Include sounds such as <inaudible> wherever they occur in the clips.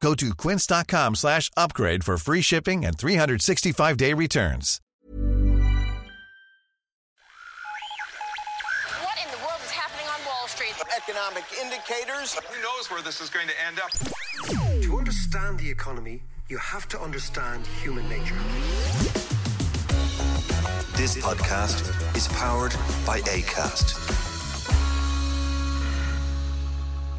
Go to quince.com slash upgrade for free shipping and 365-day returns. What in the world is happening on Wall Street? Economic indicators. Who knows where this is going to end up? To understand the economy, you have to understand human nature. This podcast is powered by ACAST.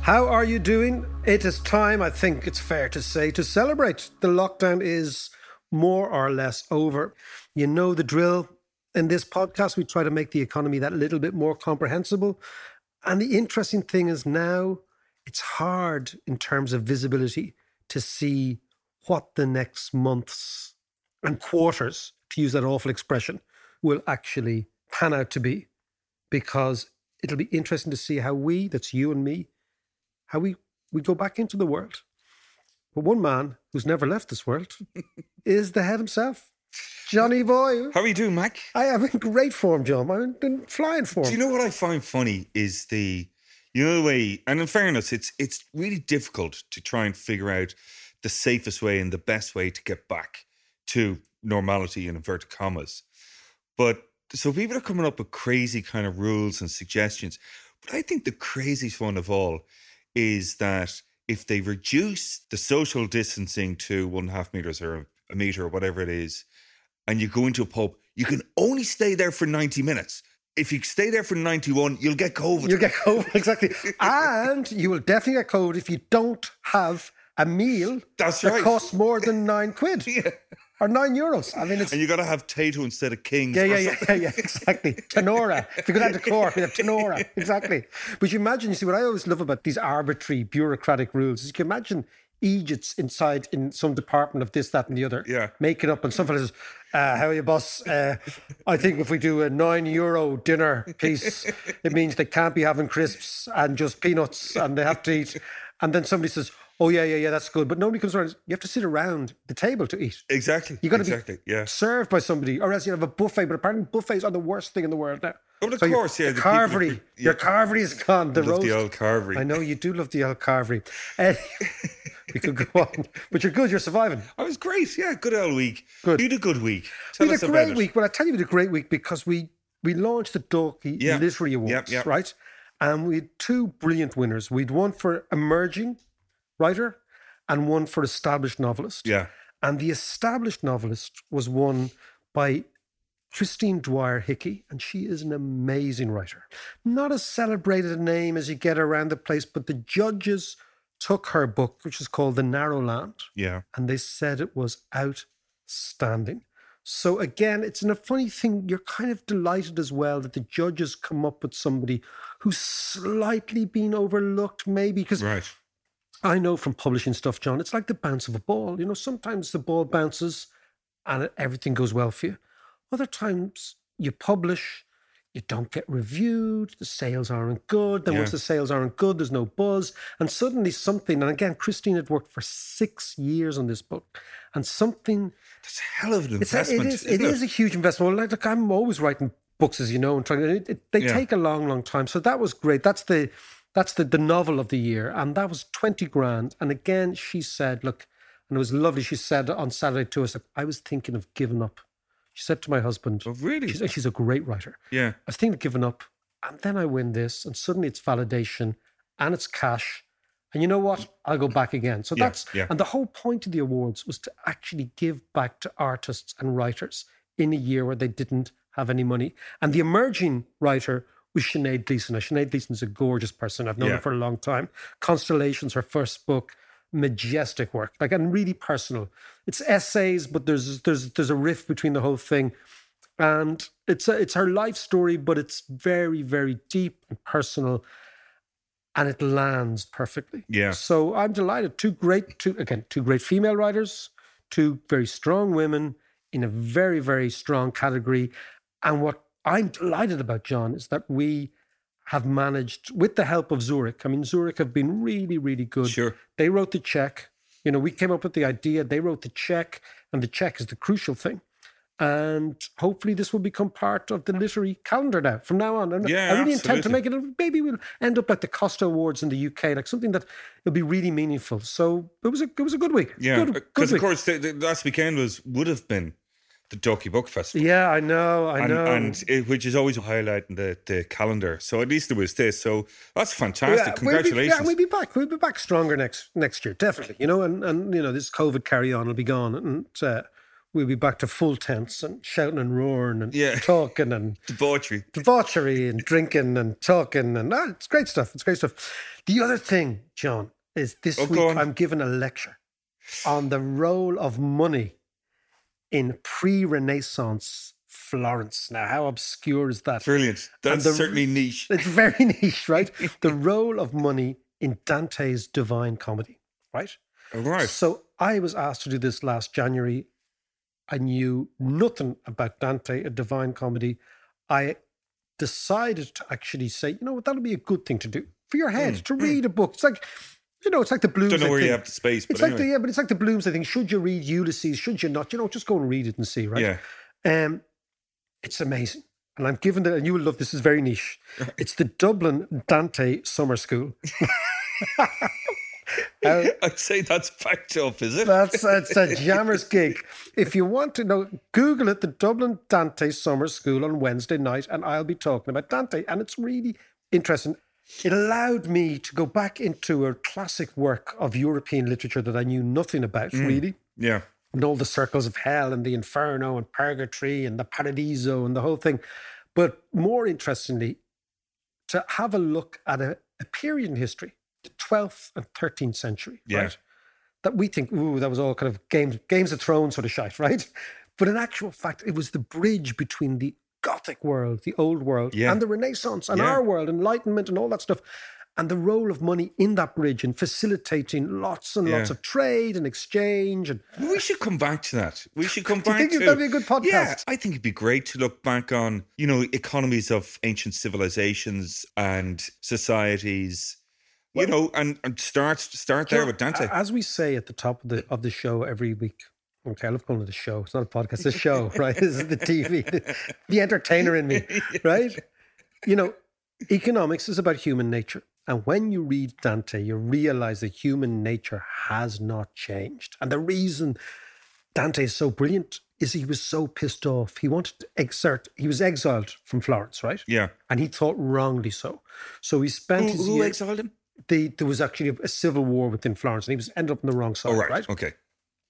How are you doing? It is time, I think it's fair to say, to celebrate. The lockdown is more or less over. You know the drill. In this podcast, we try to make the economy that little bit more comprehensible. And the interesting thing is now it's hard in terms of visibility to see what the next months and quarters, to use that awful expression, will actually pan out to be. Because it'll be interesting to see how we, that's you and me, how we, we go back into the world. But one man who's never left this world <laughs> is the head himself, Johnny Boy. How are you doing, Mac? I am in great form, John. I'm in flying form. Do you know what I find funny is the, you know the way, and in fairness, it's it's really difficult to try and figure out the safest way and the best way to get back to normality in inverted commas. But so people are coming up with crazy kind of rules and suggestions. But I think the craziest one of all is that if they reduce the social distancing to one and a half meters or a meter or whatever it is, and you go into a pub, you can only stay there for 90 minutes. If you stay there for 91, you'll get COVID. You'll get COVID, <laughs> exactly. <laughs> and you will definitely get COVID if you don't have a meal That's that right. costs more than <laughs> nine quid Yeah. Or nine euros. I mean, it's. And you got to have Tayto instead of Kings. Yeah, yeah, yeah, yeah, yeah, exactly. Tenora. If you go down to Cork, you have Tenora. <laughs> Exactly. But you imagine, you see, what I always love about these arbitrary bureaucratic rules is you can imagine Egypt's inside in some department of this, that, and the other. Yeah. Making up, and some fella says, uh, How are you, boss? Uh, I think if we do a nine euro dinner piece, it means they can't be having crisps and just peanuts and they have to eat. And then somebody says, Oh, yeah, yeah, yeah, that's good. But nobody comes around. You have to sit around the table to eat. Exactly. You got to exactly. be yeah. served by somebody, or else you have a buffet. But apparently, buffets are the worst thing in the world now. Oh, of So course, yeah, the people carvery, yeah. your carvery is gone. The I love roast. the old carvery. I know you do love the old carvery. <laughs> We could go on, but you're good. You're surviving. Oh, I was great. Yeah, good old week. Good. You had a good week. Tell we had a great it. week. Well, I tell you, we had a great week because we we launched the Dalkey Yeah. Literary Awards, Yep, yep. right? And we had two brilliant winners. We'd one for emerging writer and one for established novelist. Yeah. And the established novelist was won by Christine Dwyer Hickey, and she is an amazing writer. Not as celebrated a name as you get around the place, but the judges took her book, which is called The Narrow Land, Yeah. and they said it was outstanding. So again, it's in a funny thing. You're kind of delighted as well that the judges come up with somebody who's slightly been overlooked, maybe because Right. I know from publishing stuff, John, it's like the bounce of a ball. You know, sometimes the ball bounces and everything goes well for you. Other times you publish, you don't get reviewed, the sales aren't good. Then once the sales aren't good, there's no buzz. And suddenly something, and again, Christine had worked for six years on this book, and something That's a hell of an it's investment. it is, isn't it is a huge investment. Like, look, I'm always writing books, as you know, and trying to. It, it- they Yeah. take a long, long time. So that was great. That's the that's the the novel of the year, and that was twenty grand. And again, she said, look, and it was lovely. She said on Saturday to us, I was thinking of giving up. She said to my husband, Oh, really? she's, she's a great writer. Yeah. I was thinking of giving up, and then I win this, and suddenly it's validation, and it's cash. And you know what? I'll go back again. So Yeah, that's yeah. and the whole point of the awards was to actually give back to artists and writers in a year where they didn't have any money. And the emerging writer was Sinead Gleeson. Now, Sinead Gleeson is a gorgeous person. I've known Yeah. her for a long time. Constellations, her first book, majestic work, like and really personal. It's essays, but there's there's there's a riff between the whole thing, and it's a, it's her life story, but it's very very deep and personal, and it lands perfectly. Yeah. So I'm delighted. Two great, two again, two great female writers, two very strong women in a very very strong category, and what I'm delighted about, John, is that we have managed, with the help of Zurich. I mean, Zurich have been really, really good. Sure. They wrote the check. You know, we came up with the idea. They wrote the check, and the check is the crucial thing. And hopefully, this will become part of the literary calendar now from now on. And Yeah, I really intend to make it. Maybe we'll end up like the Costa Awards in the UK, like something that will be really meaningful. So it was a it was a good week. Yeah, because uh, of course the, the last weekend was would have been the Dalkey Book Festival. Yeah, I know. I and, know. and it, which is always highlighting the, the calendar. So at least there was this. So that's fantastic. Yeah, we'll be- Congratulations. yeah, we'll be back. We'll be back stronger next next year, definitely. You know, and and you know, this COVID carry on will be gone, and uh, we'll be back to full tents and shouting and roaring and Yeah. talking and <laughs> Debauchery. debauchery and drinking and talking and ah, it's great stuff. It's great stuff. The other thing, John, is this Oh, week. I'm giving a lecture on the role of money in pre-Renaissance Florence. Now, how obscure is that? Brilliant. That's the- certainly niche. It's very <laughs> niche, right? <laughs> the role of money in Dante's Divine Comedy, right? All right. So I was asked to do this last January. I knew nothing about Dante, a Divine Comedy. I decided to actually say, you know what, that'll be a good thing to do for your head mm, to mm. read a book. It's like, you know, it's like the. Hmm, Don't know where you have the space, but It's like anyway. the yeah, but it's like the Blooms. I think should you read Ulysses? Should you not? You know, just go and read it and see, right? Yeah. Um, it's amazing. And I'm given the, and you will love this, is very niche. <laughs> It's the Dublin Dante Summer School. <laughs> I'd say that's packed up, is it? That's it's a <laughs> jammer's gig. If you want to know, Google it, the Dublin Dante Summer School on Wednesday night, and I'll be talking about Dante. And it's really interesting. It allowed me to go back into a classic work of European literature that I knew nothing about, hmm. really. yeah. and all the circles of hell and the inferno and purgatory and the paradiso and the whole thing. But more interestingly, to have a look at a, a period in history, the 12th and 13th century, Yeah. right? That we think, ooh, that was all kind of games, games of thrones sort of shite, <laughs> right? But in actual fact, it was the bridge between the Gothic world, the old world, Yeah. and the Renaissance and Yeah. our world, Enlightenment and all that stuff. And the role of money in that bridge and facilitating lots and lots of trade and exchange and We should come back to that. We should come <laughs> Do you back think to that'd be a good podcast? Yeah, I think it'd be great to look back on, you know, economies of ancient civilizations and societies. you know, and, and start start there with Dante. As we say at the top of the of the show every week. Okay, I love calling it a show. It's not a podcast, it's a show, <laughs> right? This is the TV, <laughs> <laughs> the, entertainer in me, right? You know, economics is about human nature. And when you read Dante, you realize that human nature has not changed. And the reason Dante is so brilliant is he was so pissed off. He wanted to exert, he was exiled from Florence, right? yeah. And he thought wrongly so. So he spent Who, his who year- exiled him? the, there was actually a, a civil war within Florence, and he was ended up on the wrong oh, side, Oh, right. right? Okay.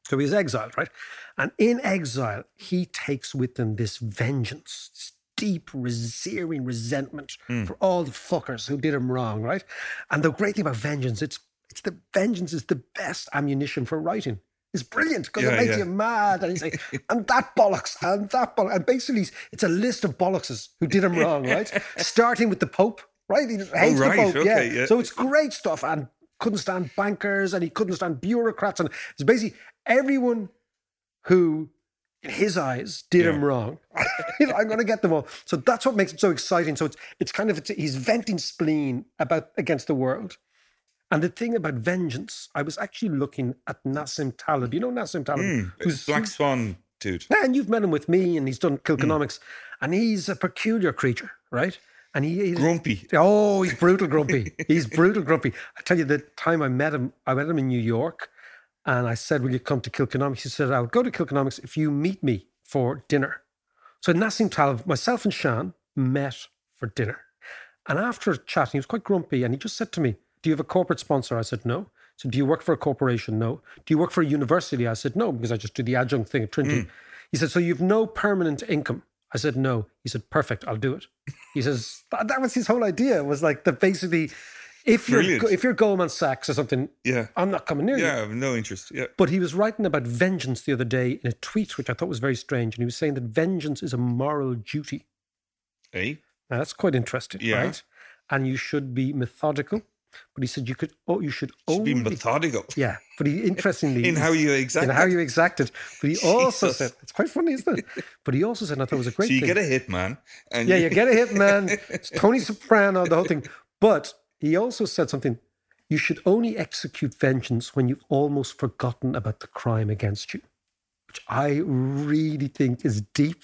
So he was exiled, right? And in exile, he takes with him this vengeance, this deep, searing resentment Hmm. for all the fuckers who did him wrong, right? And the great thing about vengeance, it's it's the vengeance is the best ammunition for writing. It's brilliant because Yeah, it makes yeah. you mad. And he's like, and that bollocks, and that bollocks. And basically, it's a list of bollockses who did him <laughs> wrong, right? Starting with the Pope, right? He hates Oh, right, the Pope. yeah. yeah. So it's great stuff. And couldn't stand bankers and he couldn't stand bureaucrats. And it's basically everyone who, in his eyes, did him wrong. <laughs> I'm going to get them all. So that's what makes it so exciting. So it's it's kind of it's, he's venting spleen about against the world. And the thing about vengeance, I was actually looking at Nassim Taleb. You know Nassim Taleb, Hmm. Black Swan dude. yeah, and you've met him with me, and he's done Hmm. Kilkenomics, and he's a peculiar creature, right? And he, he's Grumpy. Oh, he's brutal grumpy. he's brutal grumpy. I tell you, the time I met him, I met him in New York, and I said, "Will you come to Kilkenomics?" He said, "I'll go to Kilkenomics if you meet me for dinner." So Nassim Taleb, myself and Shan met for dinner, and after chatting, he was quite grumpy, and he just said to me, "Do you have a corporate sponsor?" I said, "No." So, do you work for a corporation? No. Do you work for a university? I said, no, because I just do the adjunct thing at Trinity. Mm. He said, So you've no permanent income? I said, No. He said, Perfect, I'll do it. He says, That that was his whole idea, was like that basically, if you're, if you're Goldman Sachs or something, Yeah. I'm not coming near you. Yeah, I have no interest. Yeah. But he was writing about vengeance the other day in a tweet, which I thought was very strange. And he was saying that vengeance is a moral duty. Eh? Now that's quite interesting, Yeah. right? And you should be methodical. But he said you could, oh, you should only be methodical. <laughs> Yeah, but he interestingly In how you exact in how you exact it. But he also Jesus. said it's quite funny, isn't it? <laughs> But he also said and I thought it was a great So you thing. get a hit, man. And yeah, you get a hit, man. It's <laughs> Tony Soprano, the whole thing. But he also said something. You should only execute vengeance when you've almost forgotten about the crime against you, which I really think is deep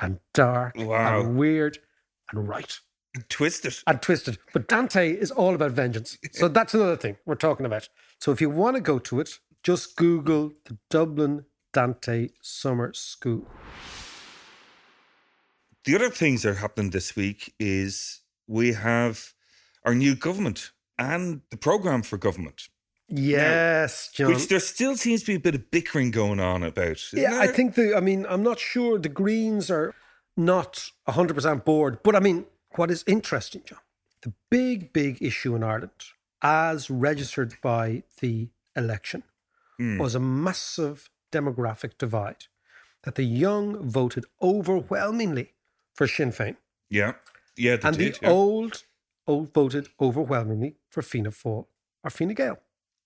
and dark Wow. and weird and right twist it. and twisted. But Dante is all about vengeance. So <laughs> that's another thing we're talking about. So if you want to go to it, just Google the Dublin Dante Summer School. The other things that are happening this week is we have our new government and the program for government, Yes, John. which there still seems to be a bit of bickering going on about. yeah, I think the. I mean, I'm not sure the Greens are not 100 percent bored, but I mean, what is interesting, John, the big, big issue in Ireland, as registered by the election, Hmm. was a massive demographic divide. That the young voted overwhelmingly for Sinn Féin, Yeah. Yeah, and did. the yeah. old, old voted overwhelmingly for Fianna Fáil or Fine Gael.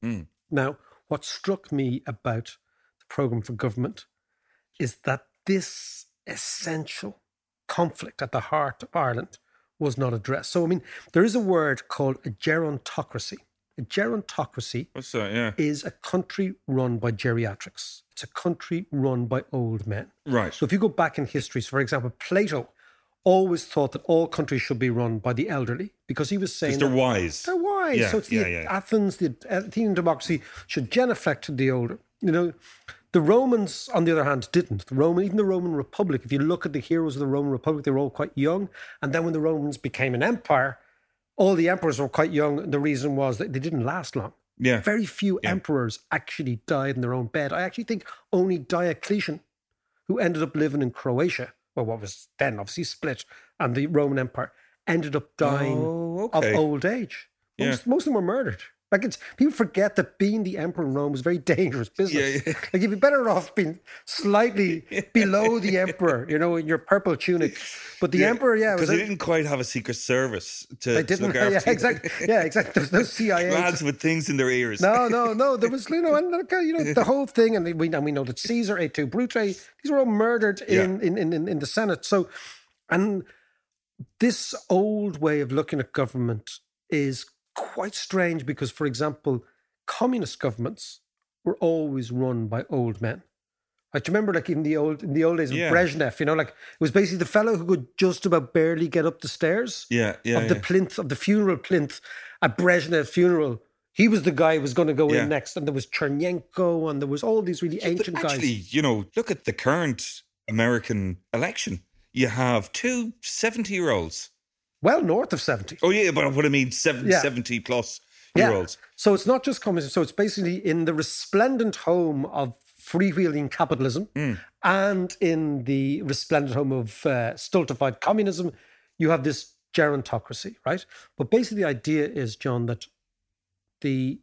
Mm. Now, what struck me about the programme for government is that this essential conflict at the heart of Ireland was not addressed. So, I mean, there is a word called a gerontocracy. A gerontocracy What's that? Yeah. is a country run by geriatrics. It's a country run by old men. Right. So if you go back in history, so for example, Plato always thought that all countries should be run by the elderly because he was saying they're wise. they're wise. Yeah, so it's the yeah, yeah. Athens, the Athenian democracy should genuflect to the older. You know, the Romans, on the other hand, didn't. The Roman, even the Roman Republic. If you look at the heroes of the Roman Republic, they were all quite young. And then when the Romans became an empire, all the emperors were quite young. And the reason was that they didn't last long. Yeah. Very few emperors actually died in their own bed. I actually think only Diocletian, who ended up living in Croatia, well, what was then obviously split, and the Roman Empire, ended up dying Oh, of old age. Yeah. Most, most of them were murdered. Like it's people forget that being the emperor in Rome was very dangerous business. Yeah, yeah. <laughs> Like you'd be better off being slightly <laughs> below the emperor, you know, in your purple tunic. But the emperor, yeah, Because they didn't quite have a secret service to, they to didn't. look <laughs> Yeah, exactly. Yeah, exactly. There's no CIA. Lads with things in their ears. No, no, no. There was, you know, and uh, you know, the whole thing, and we and we know that Caesar, two Brute, these were all murdered in, in in in the Senate. So, and this old way of looking at government is quite strange because, for example, communist governments were always run by old men. Like, do you remember, like in the old in the old days of Yeah. Brezhnev? You know, like it was basically the fellow who could just about barely get up the stairs Yeah, yeah. of the yeah. plinth of the funeral plinth at Brezhnev funeral. He was the guy who was going to go Yeah. in next, and there was Chernenko, and there was all these really ancient actually, guys. Actually, you know, look at the current American election. You have two 70 year olds. Well, north of seventy. Oh, yeah, but what I mean, seven, Yeah. 70 plus year olds. So it's not just communism. So it's basically in the resplendent home of freewheeling capitalism Mm. and in the resplendent home of uh, stultified communism, you have this gerontocracy, right? But basically, the idea is, John, that the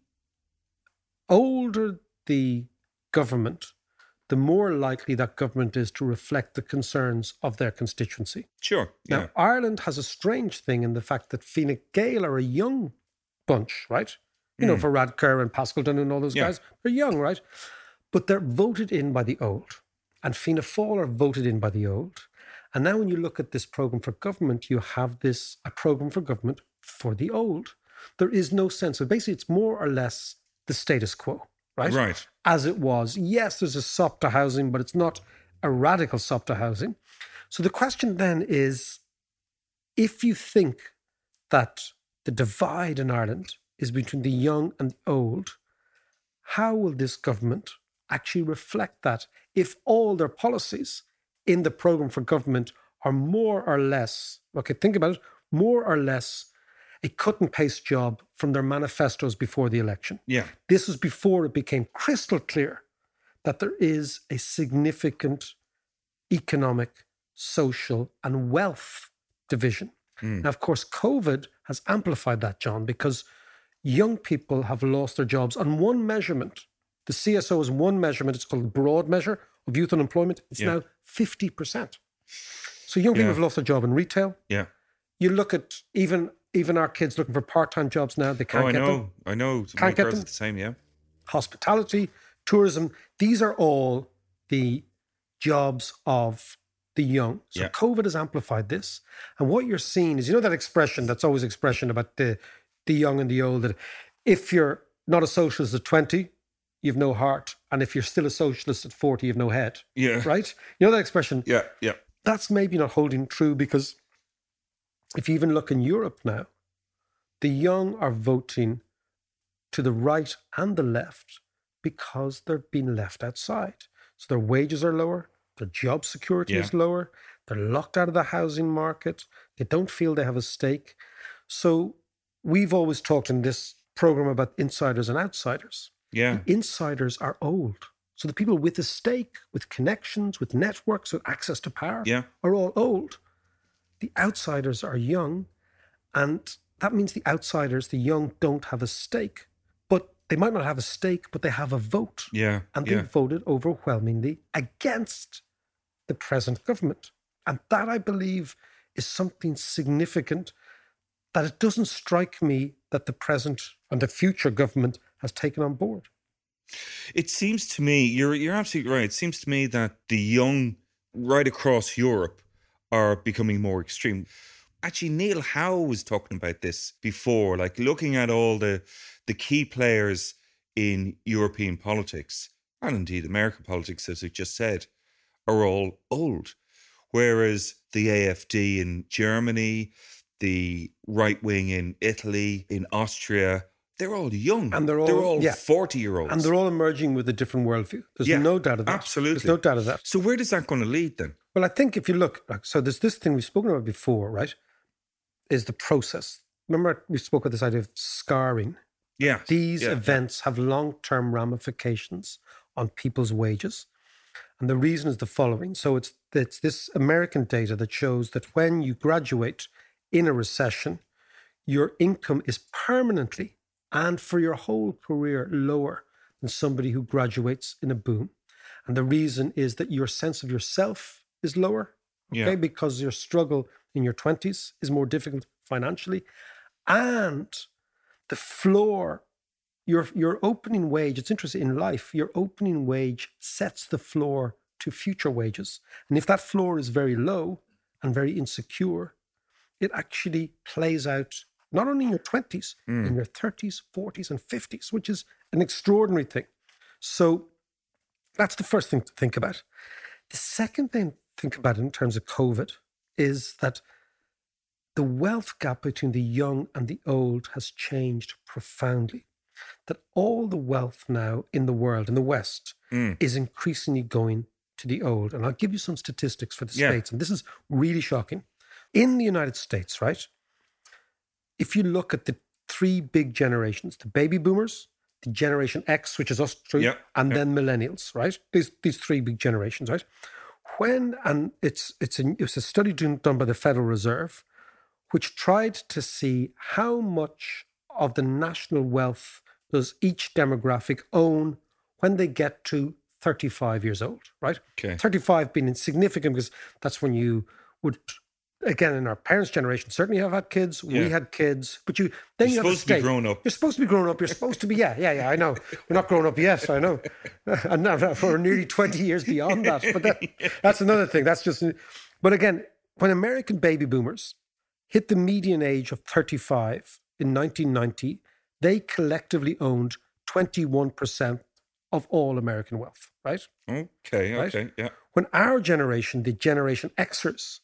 older the government, the more likely that government is to reflect the concerns of their constituency. Sure. Now, Yeah. Ireland has a strange thing in the fact that Fine Gael are a young bunch, right? You know, Varadkar and Pascal Dunn and all those Hmm. Yeah. guys, they're young, right? But they're voted in by the old. And Fianna Fáil are voted in by the old. And now when you look at this program for government, you have this a program for government for the old. There is no sense. So basically, it's more or less the status quo, right? Right. As it was. Yes, there's a sop to housing, but it's not a radical sop to housing. So the question then is if you think that the divide in Ireland is between the young and the old, how will this government actually reflect that if all their policies in the program for government are more or less, okay, think about it, more or less a cut and paste job from their manifestos before the election? Yeah. This was before it became crystal clear that there is a significant economic, social, and wealth division. Hmm. Now, of course, COVID has amplified that, John, because young people have lost their jobs on one measurement. The CSO is one measurement, it's called the broad measure of youth unemployment. It's Yeah. now 50%. So young people Yeah. have lost their job in retail. Yeah. You look at even even our kids looking for part-time jobs now, they can't oh, I get know. them. I know. Can't get them. the same. Yeah. Hospitality, tourism, these are all the jobs of the young. So Yeah. COVID has amplified this. And what you're seeing is, you know, that expression that's always expression about the the young and the old that if you're not a socialist at 20, you've no heart. And if you're still a socialist at 40, you've no head. Yeah. Right? You know that expression? Yeah. Yeah. That's maybe not holding true because if you even look in Europe now, the young are voting to the right and the left because they're being left outside. So their wages are lower, their job security Yeah. is lower, they're locked out of the housing market, they don't feel they have a stake. So we've always talked in this program about insiders and outsiders. Yeah. Insiders are old. So the people with a stake, with connections, with networks, with access to power Yeah. are all old. The outsiders are young, and that means the outsiders, the young, don't have a stake. But they might not have a stake, but they have a vote. Yeah. And they yeah. voted overwhelmingly against the present government. And that, I believe, is something significant that it doesn't strike me that the present and the future government has taken on board. It seems to me you're you're absolutely right. It seems to me that the young right across Europe are becoming more extreme. Actually, Neil Howe was talking about this before, like looking at all the the key players in European politics and indeed American politics, as we just said, are all old. Whereas the AFD in Germany, the right wing in Italy, in Austria, they're all young. And they're all- they're all yeah. 40 year olds. And they're all emerging with a different worldview. There's Yeah, no doubt of that. absolutely. There's no doubt of that. So where does that going to lead then? Well, I think if you look, like, so there's this thing we've spoken about before, right? Is the process. Remember, we spoke about this idea of scarring. Yeah. These yeah. events have long term ramifications on people's wages. And the reason is the following. So it's, it's this American data that shows that when you graduate in a recession, your income is permanently and for your whole career lower than somebody who graduates in a boom. And the reason is that your sense of yourself is lower, okay, Yeah. because your struggle in your 20s is more difficult financially. And the floor, your, your opening wage, it's interesting in life, your opening wage sets the floor to future wages. And if that floor is very low and very insecure, it actually plays out not only in your 20s, in your 30s, 40s, and 50s, which is an extraordinary thing. So that's the first thing to think about. The second thing to think about in terms of COVID is that the wealth gap between the young and the old has changed profoundly. That all the wealth now in the world, in the West, Mm. is increasingly going to the old. And I'll give you some statistics for the Yeah. States. And this is really shocking. In the United States, right? If you look at the three big generations, the baby boomers, the Generation X, which is us three, Yeah, and yeah. then millennials, right? These these three big generations, right? When and it's it's a, it's a study done, done by the Federal Reserve, which tried to see how much of the national wealth does each demographic own when they get to 35 years old, right? Okay. 35 being insignificant because that's when you would again in our parents' generation certainly have had kids. Yeah. We had kids, but you then You're you supposed to be grown up. You're supposed to be grown up. You're supposed to be yeah, yeah, yeah. I know. We're not grown up yet. I know, <laughs> and now we're nearly 20 years beyond that. But that, that's another thing. That's just. But again, when American baby boomers hit the median age of 35 in 1990, they collectively owned 21% of all American wealth, right? Okay. Right? Okay. Yeah. When our generation, the Generation Xers,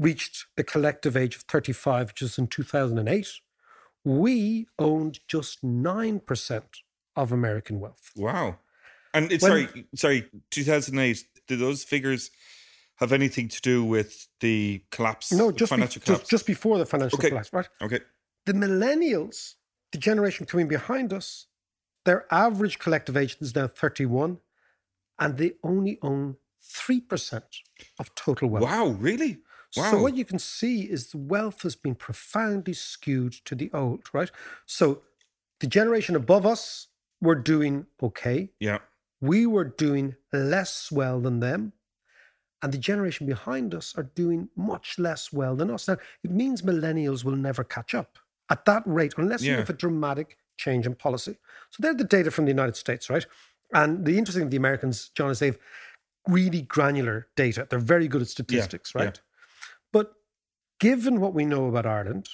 reached the collective age of 35, which was in 2008, we owned just 9% of American wealth. Wow. And it's When- sorry, sorry, 2008. Did those figures have anything to do with the collapse? No, just, be- financial just, just before the financial Okay. collapse, right? okay. The millennials, the generation coming behind us, their average collective age is now 31, and they only own 3% of total wealth. Wow, really? Wow. So what you can see is the wealth has been profoundly skewed to the old, right? So the generation above us were doing okay. yeah. We were doing less well than them. And the generation behind us are doing much less well than us. Now, it means millennials will never catch up at that rate unless you have a dramatic change in policy. So they're the data from the United States, right? And the interesting thing the Americans, John, is they've really granular data. They're very good at statistics, yeah. right? But given what we know about Ireland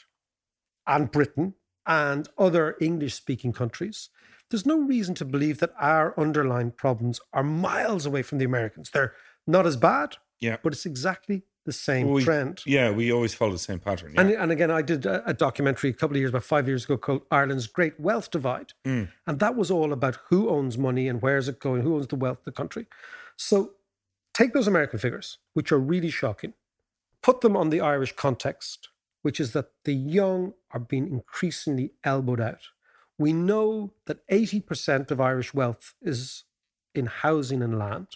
and Britain and other English speaking countries, there's no reason to believe that our underlying problems are miles away from the Americans. They're not as bad, Yeah. but it's exactly the same We- trend. Yeah, we always follow the same pattern. Yeah. And, and again, I did a, a documentary a couple of years, about five years ago, called Ireland's Great Wealth Divide. Mm. And that was all about who owns money and where's it going, who owns the wealth of the country. So take those American figures, which are really shocking, put them on the Irish context, which is that the young are being increasingly elbowed out. We know that 80% of Irish wealth is in housing and land.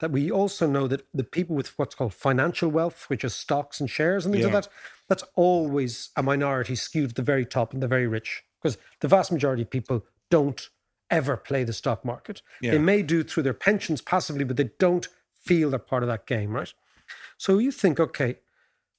That we also know that the people with what's called financial wealth, which is stocks and shares and things Yeah. like that, that's always a minority skewed at the very top and the very rich. Because the vast majority of people don't ever play the stock market. Yeah. They may do through their pensions passively, but they don't feel they're part of that game, right? So you think, okay,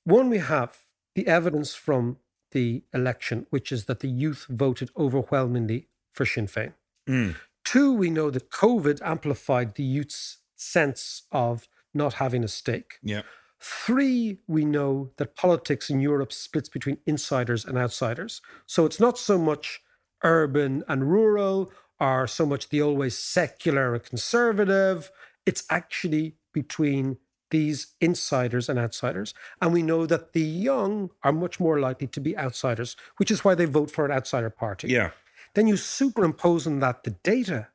one, we have the evidence from the election, which is that the youth voted overwhelmingly for Sinn Féin. Mm. Two, we know that COVID amplified the youth's sense of not having a stake. Yeah. Three, we know that politics in Europe splits between insiders and outsiders. So it's not so much urban and rural or so much the always secular and conservative. It's actually between these insiders and outsiders. And we know that the young are much more likely to be outsiders, which is why they vote for an outsider party. Yeah. Then you superimpose on that the data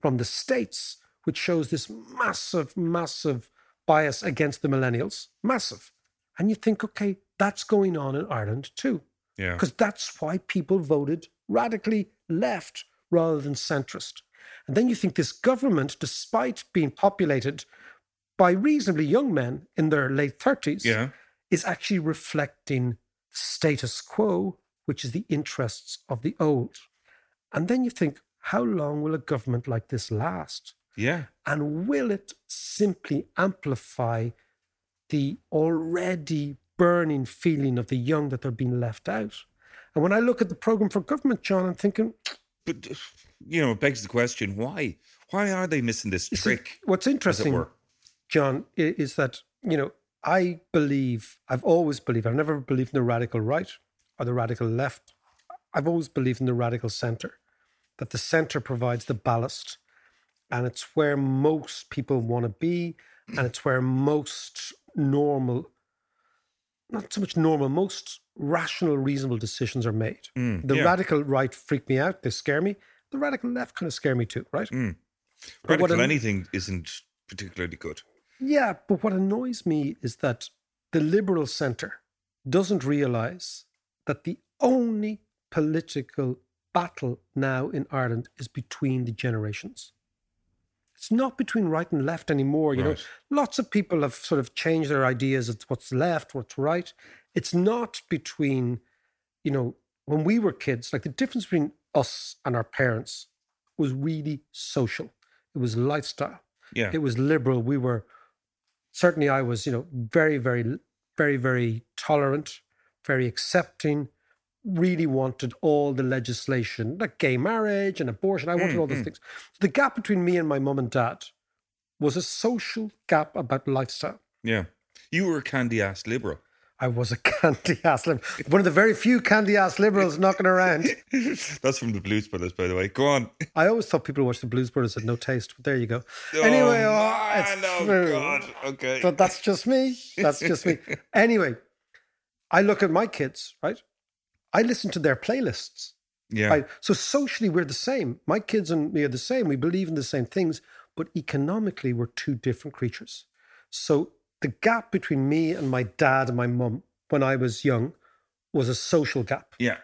from the States, which shows this massive, massive bias against the millennials. Massive. And you think, okay, that's going on in Ireland too. Yeah. Because that's why people voted radically left rather than centrist. And then you think this government, despite being populated by reasonably young men in their late 30s, Yeah. is actually reflecting status quo, which is the interests of the old. And then you think, how long will a government like this last? Yeah. And will it simply amplify the already burning feeling of the young that they're being left out? And when I look at the program for government, John, I'm thinking, But you know, it begs the question: Why? Why are they missing this you see, trick? what's it interesting, were? John, is that, you know, I believe, I've always believed, I've never believed in the radical right or the radical left. I've always believed in the radical center, that the center provides the ballast and it's where most people want to be and it's where most normal, not so much normal, most rational, reasonable decisions are made. Mm, the yeah. radical right freak me out, they scare me. The radical left kind of scare me too, right? Mm. But what Radical anything isn't particularly good. Yeah, but what annoys me is that the liberal centre doesn't realise that the only political battle now in Ireland is between the generations. It's not between right and left anymore. You know, lots of people have sort of changed their ideas of what's left, what's right. It's not between, you know, when we were kids, like the difference between us and our parents was really social. It was lifestyle Yeah. it was liberal. We were certainly I was, you know, very, very, very, very tolerant, very accepting. Really wanted all the legislation, like gay marriage and abortion. I wanted mm, all those mm. things. So the gap between me and my mum and dad was a social gap about lifestyle. yeah. You were a candy ass liberal. I was a <laughs> candy ass liberal. One of the very few candy ass liberals knocking around. <laughs> That's from the Blues Brothers, by the way. Go on. I always thought people who watched the Blues Brothers had no taste, but there you go. Oh, anyway, oh, oh, it's oh, true. God. Okay. But that's just me. That's just me. <laughs> Anyway, I look at my kids, right? I listen to their playlists. yeah. Right? So socially, we're the same. My kids and me are the same. We believe in the same things, but economically, we're two different creatures. So the gap between me and my dad and my mum when I was young was a social gap. yeah.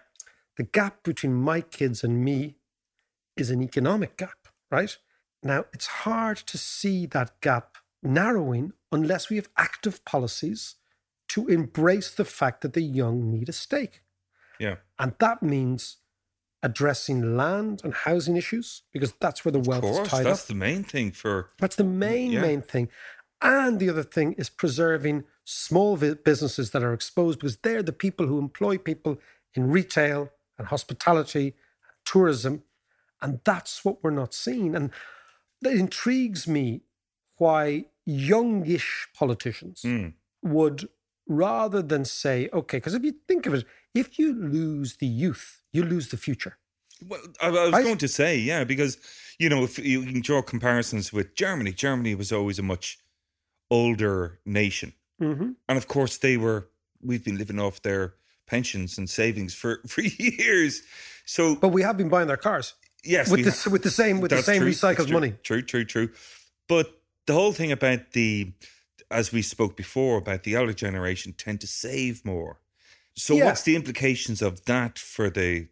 The gap between my kids and me is an economic gap, right? Now, it's hard to see that gap narrowing unless we have active policies to embrace the fact that the young need a stake. Yeah. And that means addressing land and housing issues because that's where the Of wealth course, is tied that's up. the main thing for That's the main, Yeah. main thing. And the other thing is preserving small vi- businesses that are exposed because they're the people who employ people in retail and hospitality, tourism. And that's what we're not seeing. And it intrigues me why youngish politicians Mm. would rather than say, okay, because if you think of it, if you lose the youth, you lose the future. Well, I, I was Right? going to say, yeah, because you know, if you can draw comparisons with Germany, Germany was always a much older nation, Mm-hmm. and of course, they were. We've been living off their pensions and savings for <laughs> for years. So, But we have been buying their cars yes, with the, with the same with the same true, recycled true, money. True, true, true. But the whole thing about the, as we spoke before, about the older generation tend to save more. So, Yeah. what's the implications of that for the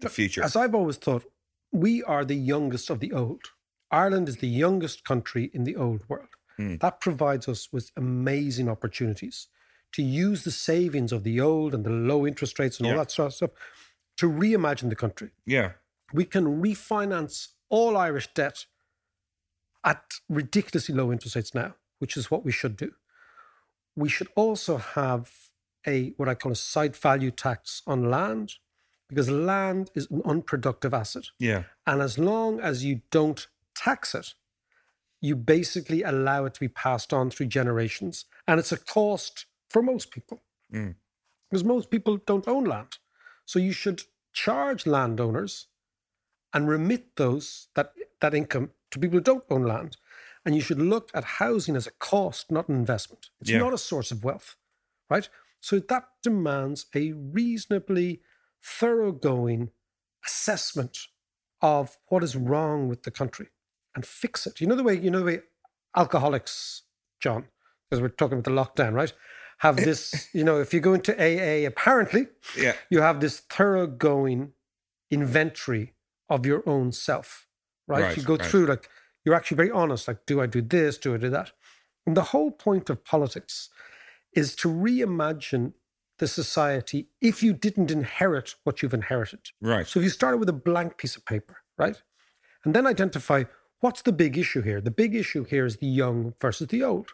the future? As I've always thought, we are the youngest of the old. Ireland is the youngest country in the old world. Hmm. That provides us with amazing opportunities to use the savings of the old and the low interest rates and all that sort of stuff to reimagine the country. yeah, We can refinance all Irish debt at ridiculously low interest rates now, which is what we should do. We should also have a what I call a site value tax on land, because land is an unproductive asset. yeah, And as long as you don't tax it, you basically allow it to be passed on through generations. And it's a cost for most people Mm. because most people don't own land. So you should charge landowners and remit those that, that income to people who don't own land. And you should look at housing as a cost, not an investment. It's Yeah. not a source of wealth, right? So that demands a reasonably thoroughgoing assessment of what is wrong with the country and fix it. You know the way you know the way alcoholics, John, because we're talking about the lockdown, right? Have this, <laughs> you know, if you go into AA, apparently yeah, you have this thoroughgoing inventory of your own self, right? Right, you go right. through like you're actually very honest, like, do I do this? Do I do that? And the whole point of politics is to reimagine the society if you didn't inherit what you've inherited. right. So if you started with a blank piece of paper, right? And then identify what's the big issue here? The big issue here is the young versus the old.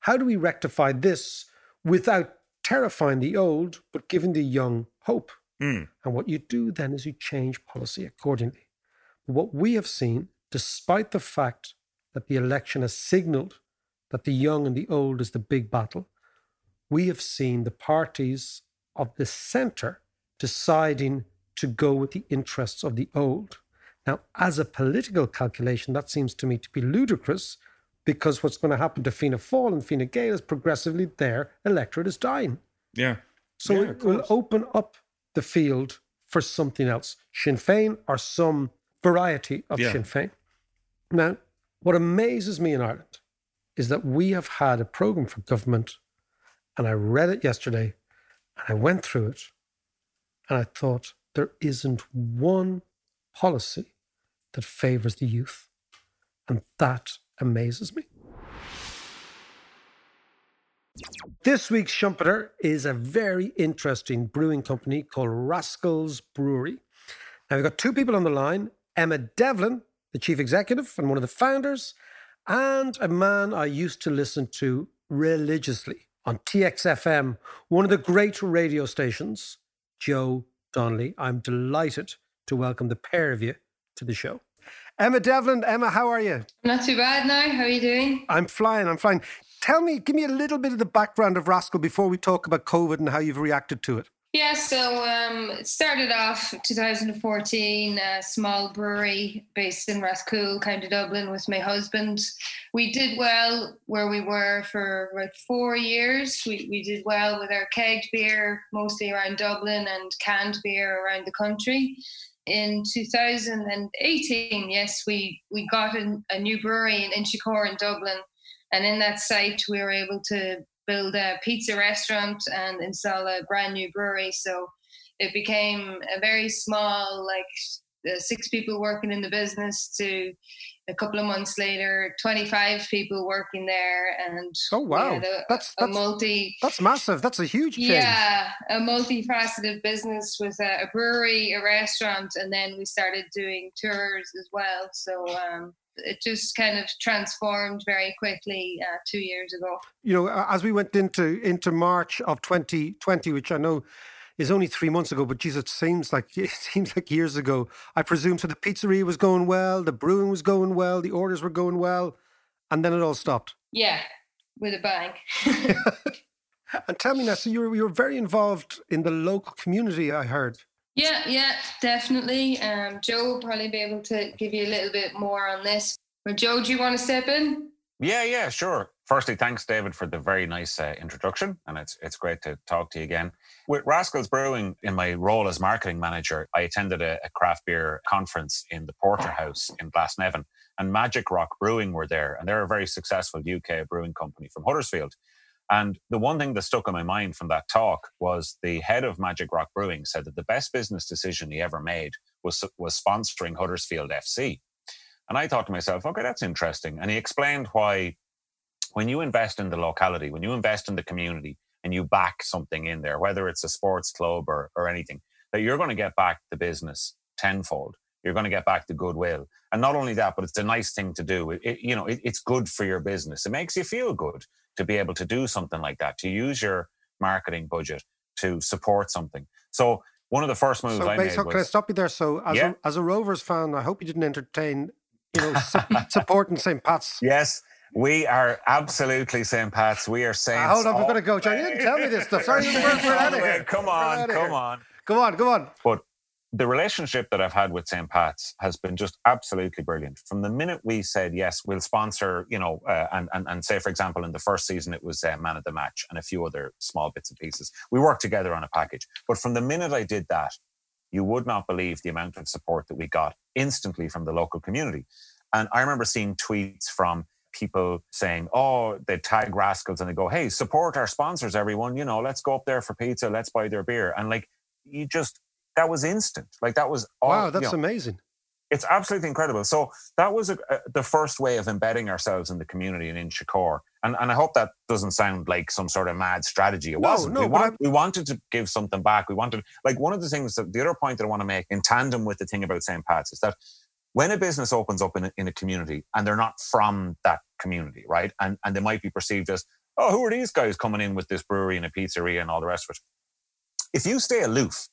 How do we rectify this without terrifying the old, but giving the young hope? Mm. And what you do then is you change policy accordingly. What we have seen, despite the fact that the election has signaled that the young and the old is the big battle, we have seen the parties of the centre deciding to go with the interests of the old. Now, as a political calculation, that seems to me to be ludicrous because what's going to happen to Fianna Fáil and Fine Gael is progressively their electorate is dying. Yeah. So Yeah, it will open up the field for something else. Sinn Féin or some variety of Yeah. Sinn Féin. Now, what amazes me in Ireland is that we have had a program for government, and I read it yesterday, and I went through it, and I thought there isn't one policy that favours the youth. And that amazes me. This week's Schumpeter is a very interesting brewing company called Rascals Brewery. Now, we've got two people on the line Emma Devlin, the chief executive and one of the founders, and a man I used to listen to religiously on TXFM, one of the great radio stations, Joe Donnelly. I'm delighted to welcome the pair of you to the show. Emma Devlin, Emma, how are you? Not too bad now. How are you doing? I'm flying. I'm flying. Tell me, give me a little bit of the background of Rascal before we talk about COVID and how you've reacted to it. Yeah, so um, it started off 2014, a small brewery based in Rathcoole, County Dublin, with my husband. We did well where we were for about four years. We, we did well with our kegged beer, mostly around Dublin, and canned beer around the country. In 2018, yes, we, we got a, new brewery in Inchicore in Dublin. And in that site, we were able to build a pizza restaurant and install a brand new brewery. So it became a very small, like uh, six people working in the business to a couple of months later, 25 people working there. And oh, wow. A, that's, a that's, multi. That's massive. That's a huge change. Yeah, a multifaceted business with a, a, brewery, a restaurant, and then we started doing tours as well. So, um, it just kind of transformed very quickly uh, two years ago. You know, as we went into into March of 2020, which I know is only three months ago, but Jesus, it seems like <laughs> it seems like years ago. I presume so. The pizzeria was going well, the brewing was going well, the orders were going well, and then it all stopped. Yeah, with a bang. <laughs> and tell me now, so you were you were very involved in the local community. I heard. Yeah, yeah, definitely. Um, Joe will probably be able to give you a little bit more on this. But Joe, do you want to step in? Yeah, yeah, sure. Firstly, thanks, David, for the very nice uh, introduction, and it's it's great to talk to you again. With Rascals Brewing, in my role as marketing manager, I attended a, a craft beer conference in the Porterhouse in Glasnevin, and Magic Rock Brewing were there, and they're a very successful UK brewing company from Huddersfield. And the one thing that stuck in my mind from that talk was the head of Magic Rock Brewing said that the best business decision he ever made was was sponsoring Huddersfield FC. And I thought to myself, okay, that's interesting. And he explained why when you invest in the locality, when you invest in the community and you back something in there, whether it's a sports club or, or anything, that you're going to get back the business tenfold. You're going to get back the goodwill. And not only that, but it's a nice thing to do. It, it, you know, it, it's good for your business. It makes you feel good to be able to do something like that, to use your marketing budget to support something. So one of the first moves so, I made so was, can I stop you there? So as, yeah. a, as a Rovers fan, I hope you didn't entertain you know, <laughs> supporting St. Pat's. Yes, we are absolutely St. Pat's. We are Saints. Uh, hold on, we're going to go, John. You didn't tell me this stuff. Sorry, we're, we're out of here. Come on, come on. Come on, come on. But the relationship that I've had with St. Pat's has been just absolutely brilliant. From the minute we said, yes, we'll sponsor, you know, uh, and, and, and say, for example, in the first season, it was uh, Man of the Match and a few other small bits and pieces. We worked together on a package. But from the minute I did that, you would not believe the amount of support that we got instantly from the local community. And I remember seeing tweets from people saying, oh, they tag rascals and they go, hey, support our sponsors, everyone. You know, let's go up there for pizza, let's buy their beer. And like, you just, that was instant. Like, that was all, Wow, that's you know, amazing. It's absolutely incredible. So that was a, a, the first way of embedding ourselves in the community and in Inchicore. And, and I hope that doesn't sound like some sort of mad strategy. It No, wasn't. no, we, want, we wanted to give something back. We wanted, like, one of the things that the other point that I want to make in tandem with the thing about St. Pat's is that when a business opens up in a, in a community and they're not from that community, right? And, and they might be perceived as, oh, who are these guys coming in with this brewery and a pizzeria and all the rest of it? If you stay aloof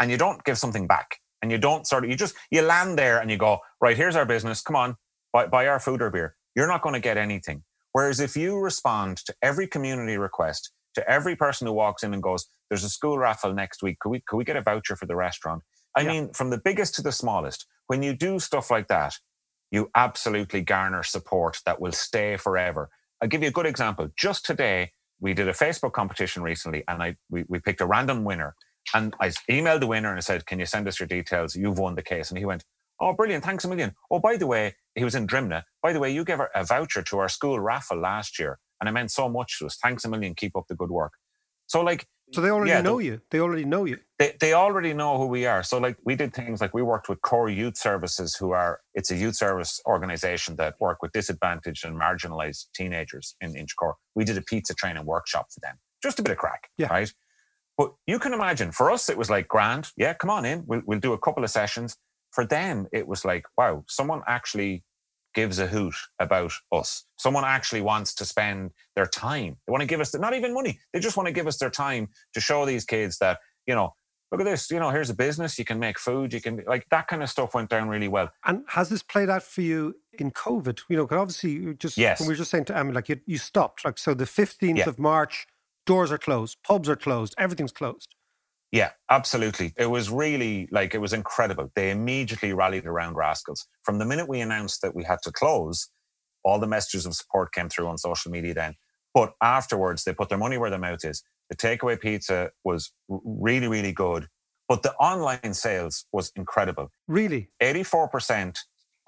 and you don't give something back and you don't sort of, you just, you land there and you go, right, here's our business. Come on, buy, buy our food or beer. You're not going to get anything. Whereas if you respond to every community request, to every person who walks in and goes, there's a school raffle next week. Could we, could we get a voucher for the restaurant? I Yeah. mean, from the biggest to the smallest, when you do stuff like that, you absolutely garner support that will stay forever. I'll give you a good example. Just today, we did a Facebook competition recently, and I we, we picked a random winner. And I emailed the winner and I said, Can you send us your details? You've won the case. And he went, Oh, brilliant. Thanks a million. Oh, by the way, he was in Drimnagh. By the way, you gave a voucher to our school raffle last year. And it meant so much to us. Thanks a million. Keep up the good work. So, like, So they already Yeah, know the- you. They already know you. they, they already know who we are. So like we did things like we worked with Core Youth Services, who are it's a youth service organization that work with disadvantaged and marginalized teenagers in Inchicore. We did a pizza training workshop for them. Just a bit of crack, Yeah. right? But you can imagine for us it was like grand. Yeah, come on in. We'll we'll do a couple of sessions. For them, it was like, wow, someone actually gives a hoot about us. Someone actually wants to spend their time. They want to give us not even money. They just want to give us their time to show these kids that, you know, look at this, you know, here's a business, you can make food, you can like that kind of stuff went down really well. And has this played out for you in COVID? You know, because obviously, you just Yes. we were just saying to Emily, like you, you stopped. Like so, the fifteenth Yeah. of March, doors are closed, pubs are closed, everything's closed. Yeah, absolutely. It was really like it was incredible. They immediately rallied around Rascals. From the minute we announced that we had to close, all the messages of support came through on social media then. But afterwards, they put their money where their mouth is. The takeaway pizza was really, really good. But the online sales was incredible. Really, 84%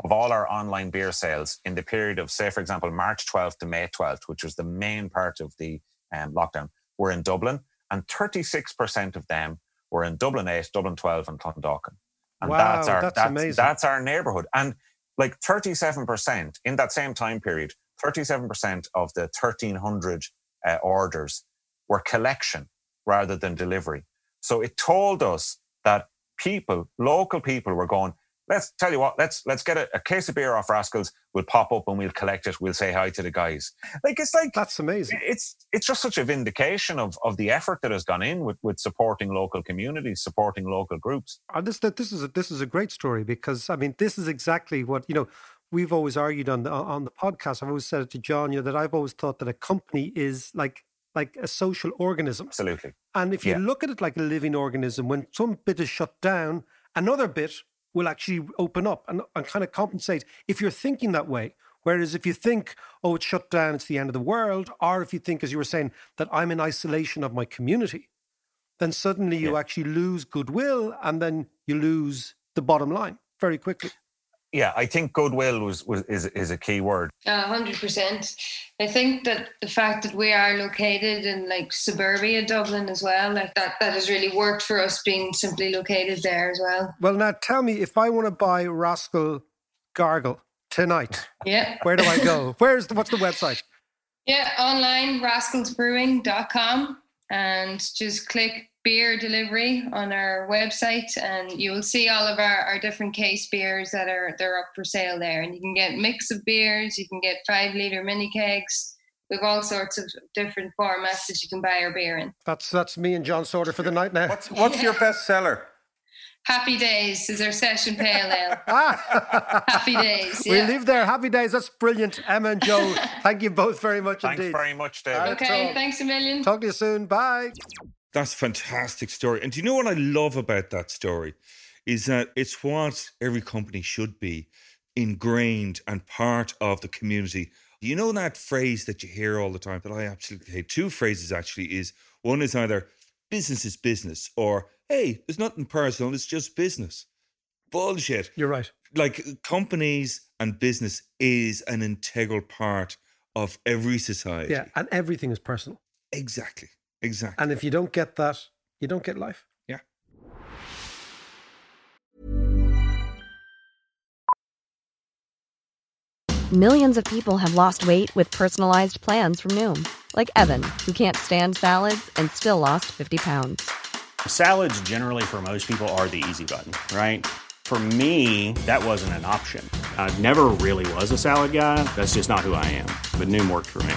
of all our online beer sales in the period of, say, for example, March 12th to May 12th, which was the main part of the um, lockdown, were in Dublin. And 36% of them were in Dublin 8, Dublin 12, and Clondalkin. And Wow, that's our that's that's, amazing. that's our neighborhood. And like 37% in that same time period, 37% of the 1300 uh, orders were collection rather than delivery. So it told us that people, local people were going, let's tell you what, let's let's get a, a case of beer off Rascals. We'll pop up and we'll collect it. We'll say hi to the guys. Like it's like That's amazing. it's it's just such a vindication of of the effort that has gone in with with supporting local communities, supporting local groups. And this that this is a, this is a great story because I mean this is exactly what you know we've always argued on the on the podcast. I've always said it to John, you know, that I've always thought that a company is like like a social organism. Absolutely. And if you Yeah. look at it like a living organism, when some bit is shut down, another bit will actually open up and, and kind of compensate if you're thinking that way. Whereas if you think, oh, it's shut down, it's the end of the world, or if you think, as you were saying, that I'm in isolation of my community, then suddenly you actually lose goodwill and then you lose the bottom line very quickly. Yeah, I think goodwill was, was is is a key word. A hundred percent. I think that the fact that we are located in like suburbia Dublin as well, like that, that has really worked for us being simply located there as well. Well, now tell me, if I want to buy Rascal Gargle tonight, Yeah. where do I go? <laughs> Where's the, what's the website? Yeah, online, rascalsbrewing.com and just click beer delivery on our website and you will see all of our, our different case beers that are they're up for sale there. And you can get mix of beers, you can get five litre mini kegs. We've all sorts of different formats that you can buy our beer in. That's that's me and John Sorter for the night now. What's what's your best seller? <laughs> Happy Days is our session pale ale. <laughs> Ah. Happy Days. We live there. Happy days. That's brilliant. Emma and Joe, <laughs> thank you both very much Thanks indeed. very much, David. All right, Okay, so- thanks a million. Talk to you soon. Bye. That's a fantastic story. And do you know what I love about that story? Is that it's what every company should be ingrained and part of the community. You know that phrase that you hear all the time that I absolutely hate? Two phrases actually is one is either business is business or hey, there's nothing personal, it's just business. Bullshit. You're right. Like companies and business is an integral part of every society. Yeah, and everything is personal. Exactly. Exactly. And if you don't get that, you don't get life. yeah. Millions of people have lost weight with personalized plans from Noom, like Evan, who can't stand salads and still lost 50 pounds. Salads, generally, for most people, are the easy button, right? For me, that wasn't an option. I never really was a salad guy. That's just not who I am. But Noom worked for me.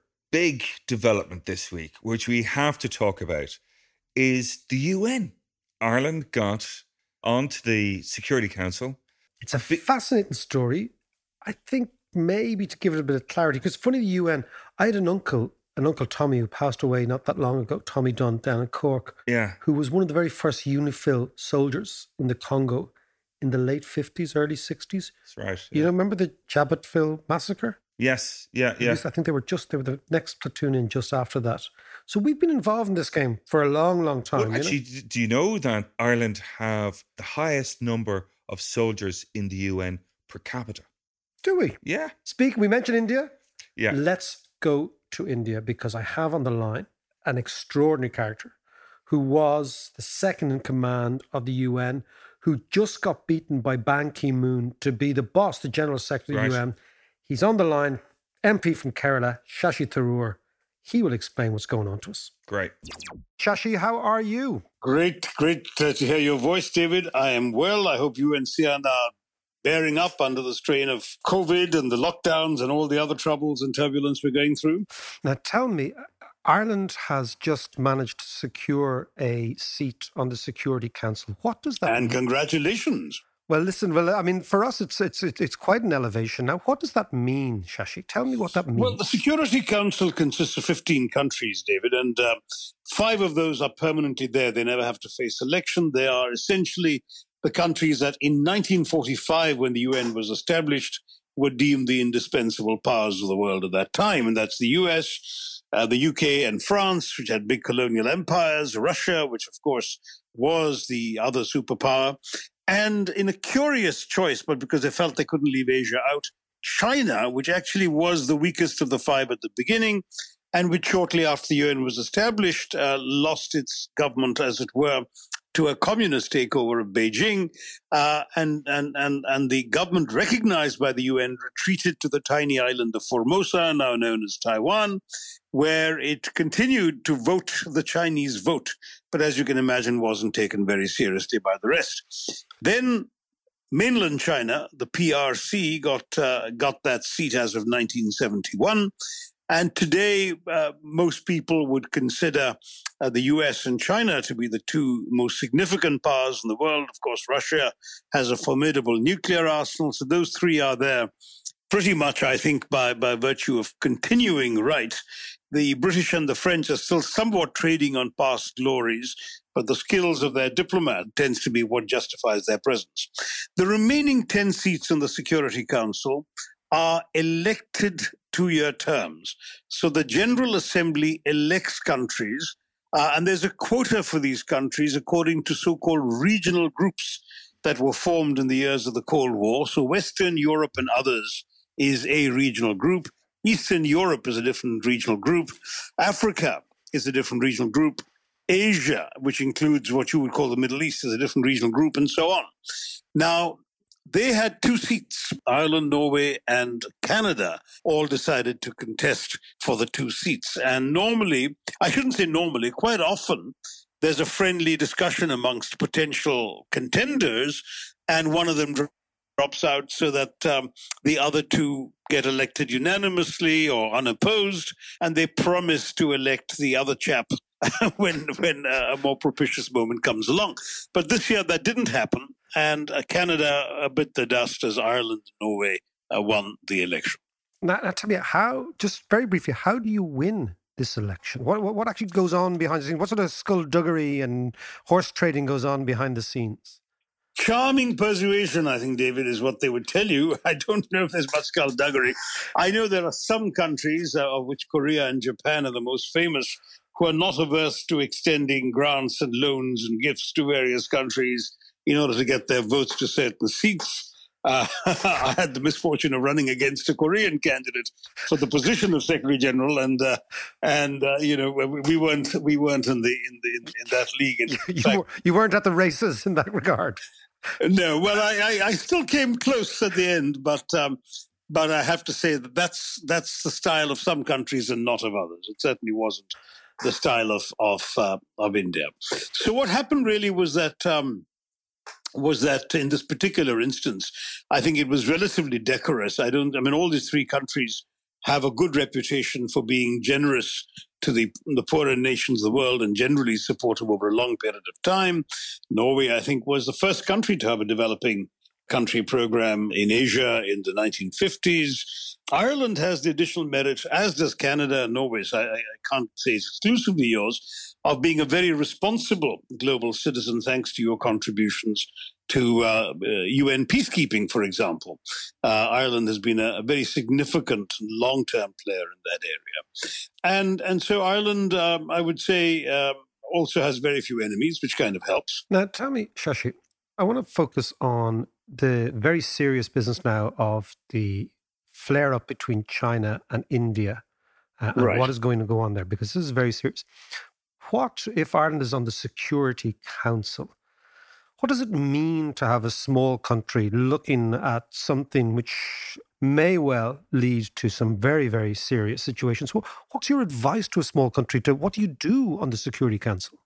big development this week, which we have to talk about, is the UN. Ireland got onto the Security Council. It's a fascinating story. I think maybe to give it a bit of clarity, because funny the UN, I had an uncle, an uncle Tommy who passed away not that long ago, Tommy Dunn down in Cork, Yeah. who was one of the very first UNIFIL soldiers in the Congo in the late 50s, early 60s. That's right. You know, remember the Jadotville massacre? Yes. Yeah. Yeah. I think they were just, they were the next platoon in just after that. So we've been involved in this game for a long, long time. Well, you know? actually, do you know that Ireland have the highest number of soldiers in the UN per capita? Do we? Yeah. Speak, we mentioned India. Yeah. Let's go to India because I have on the line an extraordinary character who was the second in command of the UN, who just got beaten by Ban Ki moon to be the boss, the General Secretary Right. of the UN. He's on the line, MP from Kerala, Shashi Tharoor. He will explain what's going on to us. Great. Shashi, how are you? Great, great to hear your voice, David. I am well. I hope you and Sian are bearing up under the strain of COVID and the lockdowns and all the other troubles and turbulence we're going through. Now, tell me, Ireland has just managed to secure a seat on the Security Council. What does that And mean? congratulations. Well, listen. Well, I mean, for us, it's it's it's quite an elevation. Now, what does that mean, Shashi? Tell me what that means. Well, the Security Council consists of 15 countries, David, and uh, five of those are permanently there. They never have to face election. They are essentially the countries that in 1945, when the UN was established, were deemed the indispensable powers of the world at that time. And that's the US, uh, the UK, and France, which had big colonial empires, Russia, which of course was the other superpower. And in a curious choice, but because they felt they couldn't leave Asia out, China, which actually was the weakest of the five at the beginning, and which shortly after the UN was established, uh, lost its government, as it were, to a communist takeover of Beijing, uh, and, and, and, and the government recognized by the UN retreated to the tiny island of Formosa, now known as Taiwan, where it continued to vote the Chinese vote, but as you can imagine, wasn't taken very seriously by the rest. Then mainland China, the PRC, got uh, got that seat as of 1971. And today, uh, most people would consider uh, the US and China to be the two most significant powers in the world. Of course, Russia has a formidable nuclear arsenal. So those three are there pretty much, I think, by, by virtue of continuing right. The British and the French are still somewhat trading on past glories, but the skills of their diplomat tends to be what justifies their presence. The remaining 10 seats in the Security Council are elected two year terms. So the General Assembly elects countries, uh, and there's a quota for these countries according to so called regional groups that were formed in the years of the Cold War. So Western Europe and others is a regional group. Eastern Europe is a different regional group. Africa is a different regional group. Asia, which includes what you would call the Middle East, is a different regional group, and so on. Now, they had two seats. Ireland, Norway, and Canada all decided to contest for the two seats. And normally, I shouldn't say normally, quite often, there's a friendly discussion amongst potential contenders, and one of them drops out so that um, the other two get elected unanimously or unopposed, and they promise to elect the other chap <laughs> when when uh, a more propitious moment comes along. But this year that didn't happen, and uh, Canada bit the dust as Ireland and Norway uh, won the election. Now, now, tell me how, just very briefly, how do you win this election? What, what, what actually goes on behind the scenes? What sort of skullduggery and horse trading goes on behind the scenes? Charming persuasion, I think, David, is what they would tell you. <laughs> I don't know if there's much skullduggery. I know there are some countries, uh, of which Korea and Japan are the most famous, who are not averse to extending grants and loans and gifts to various countries in order to get their votes to certain seats. Uh, <laughs> I had the misfortune of running against a Korean candidate for the position of Secretary General, and uh, and uh, you know we, we weren't we weren't in the in the in, in that league. In You, fact, were, you weren't at the races in that regard. No, well, I, I, I still came close at the end, but um, but I have to say that that's that's the style of some countries and not of others. It certainly wasn't the style of of uh, of India. So what happened really was that. Um, was that in this particular instance, I think it was relatively decorous. I don't, I mean, all these three countries have a good reputation for being generous to the, the poorer nations of the world and generally supportive over a long period of time. Norway, I think, was the first country to have a developing country program in Asia in the 1950s. Ireland has the additional merit, as does Canada and Norway, so I, I can't say it's exclusively yours, of being a very responsible global citizen thanks to your contributions to uh, uh, UN peacekeeping, for example. Uh, Ireland has been a, a very significant long term player in that area. And, and so Ireland, um, I would say, um, also has very few enemies, which kind of helps. Now, tell me, Shashi, I want to focus on the very serious business now of the flare up between China and India uh, and Right. what is going to go on there, because this is very serious. What if Ireland is on the Security Council? What does it mean to have a small country looking at something which may well lead to some very, very serious situations? What's your advice to a small country? To what do you do on the Security Council?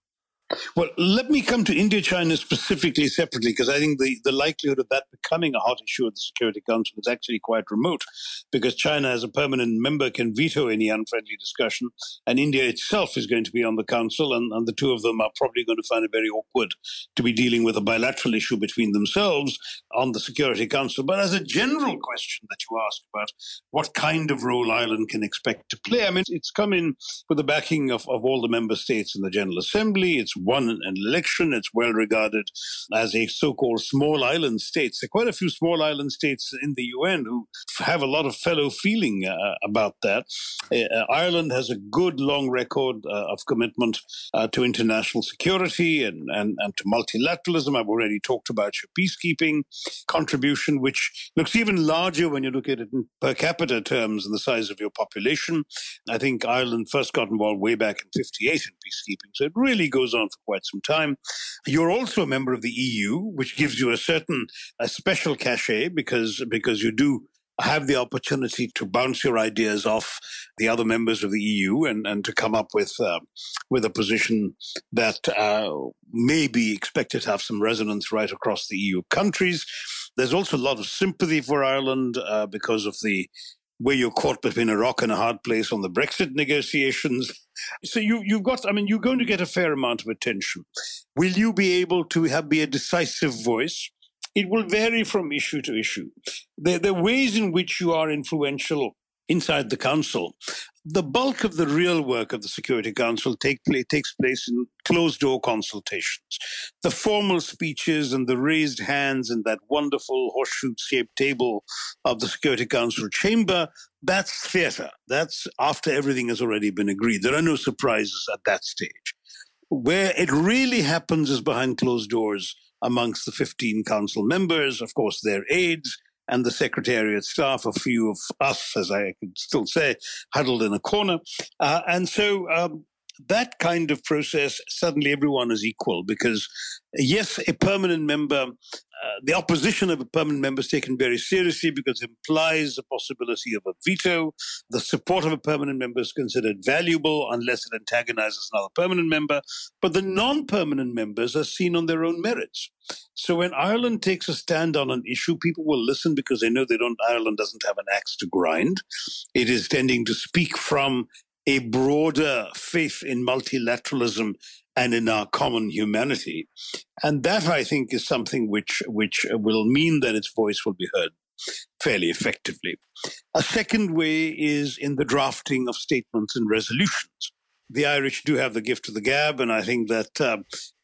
Well, let me come to India China specifically separately, because I think the, the likelihood of that becoming a hot issue at the Security Council is actually quite remote, because China, as a permanent member, can veto any unfriendly discussion, and India itself is going to be on the Council, and, and the two of them are probably going to find it very awkward to be dealing with a bilateral issue between themselves on the Security Council. But as a general question that you asked about what kind of role Ireland can expect to play, I mean, it's come in with the backing of, of all the member states in the General Assembly. It's won an election. It's well regarded as a so-called small island state. There are quite a few small island states in the UN who have a lot of fellow feeling uh, about that. Uh, Ireland has a good long record uh, of commitment uh, to international security and, and, and to multilateralism. I've already talked about your peacekeeping contribution, which looks even larger when you look at it in per capita terms and the size of your population. I think Ireland first got involved way back in 58 in peacekeeping. So it really goes on for quite some time. You're also a member of the EU, which gives you a certain a special cachet because because you do have the opportunity to bounce your ideas off the other members of the EU and, and to come up with uh, with a position that uh, may be expected to have some resonance right across the EU countries. There's also a lot of sympathy for Ireland uh, because of the where you're caught between a rock and a hard place on the Brexit negotiations. So you, you've got, I mean, you're going to get a fair amount of attention. Will you be able to have be a decisive voice? It will vary from issue to issue. Are ways in which you are influential inside the council. The bulk of the real work of the Security Council take takes place in closed door consultations. The formal speeches and the raised hands and that wonderful horseshoe shaped table of the Security Council chamber, that's theatre. That's after everything has already been agreed. There are no surprises at that stage. Where it really happens is behind closed doors amongst the 15 council members, of course, their aides, and the secretariat staff, a few of us, as I could still say, huddled in a corner. Uh, and so um, that kind of process, suddenly everyone is equal because, yes, a permanent member, uh, the opposition of a permanent member is taken very seriously because it implies the possibility of a veto. The support of a permanent member is considered valuable unless it antagonizes another permanent member. But the non permanent members are seen on their own merits. So when Ireland takes a stand on an issue, people will listen because they know they don't. Ireland doesn't have an axe to grind. It is tending to speak from a broader faith in multilateralism and in our common humanity. And that, I think, is something which, which will mean that its voice will be heard fairly effectively. A second way is in the drafting of statements and resolutions. The Irish do have the gift of the gab, and I think that uh,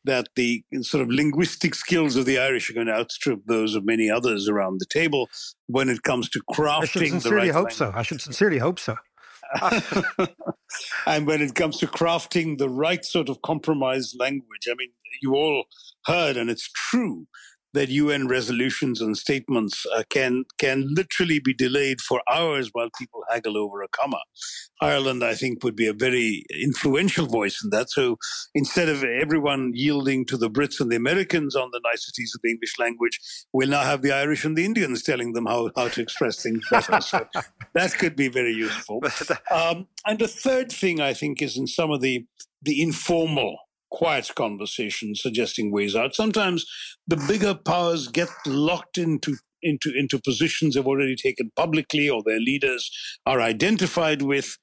that the sort of linguistic skills of the Irish are going to outstrip those of many others around the table when it comes to crafting. I should sincerely right hope language. so. I should sincerely hope so. <laughs> and when it comes to crafting the right sort of compromise language, I mean, you all heard, and it's true, that UN resolutions and statements uh, can can literally be delayed for hours while people haggle over a comma. Ireland, I think, would be a very influential voice in that. So instead of everyone yielding to the Brits and the Americans on the niceties of the English language, we'll now have the Irish and the Indians telling them how, how to express things better. so <laughs> that could be very useful. Um, and the third thing I think is in some of the the informal quiet conversation suggesting ways out. Sometimes the bigger powers get locked into into into positions they've already taken publicly or their leaders are identified with.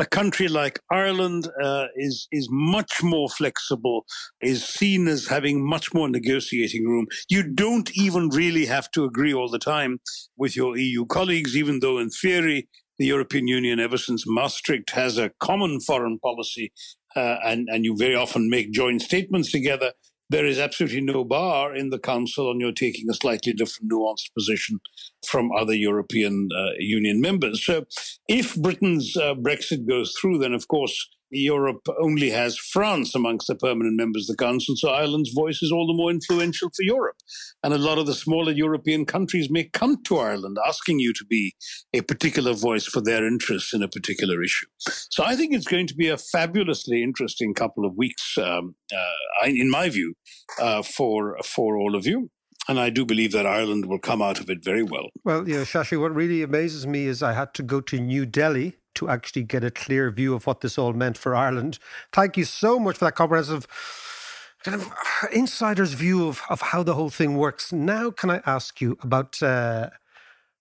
A country like Ireland uh, is is much more flexible, is seen as having much more negotiating room. You don't even really have to agree all the time with your EU colleagues, even though in theory the European Union, ever since Maastricht, has a common foreign policy uh, and, and you very often make joint statements together, there is absolutely no bar in the Council on your taking a slightly different, nuanced position from other European uh, Union members. So, if Britain's uh, Brexit goes through, then of course Europe only has France amongst the permanent members of the Council, so Ireland's voice is all the more influential for Europe. And a lot of the smaller European countries may come to Ireland asking you to be a particular voice for their interests in a particular issue. So I think it's going to be a fabulously interesting couple of weeks, um, uh, in my view, uh, for for all of you. And I do believe that Ireland will come out of it very well. Well, yeah, Shashi, what really amazes me is I had to go to New Delhi to actually get a clear view of what this all meant for Ireland. Thank you so much for that comprehensive kind of insider's view of, of how the whole thing works. Now, can I ask you about? Uh,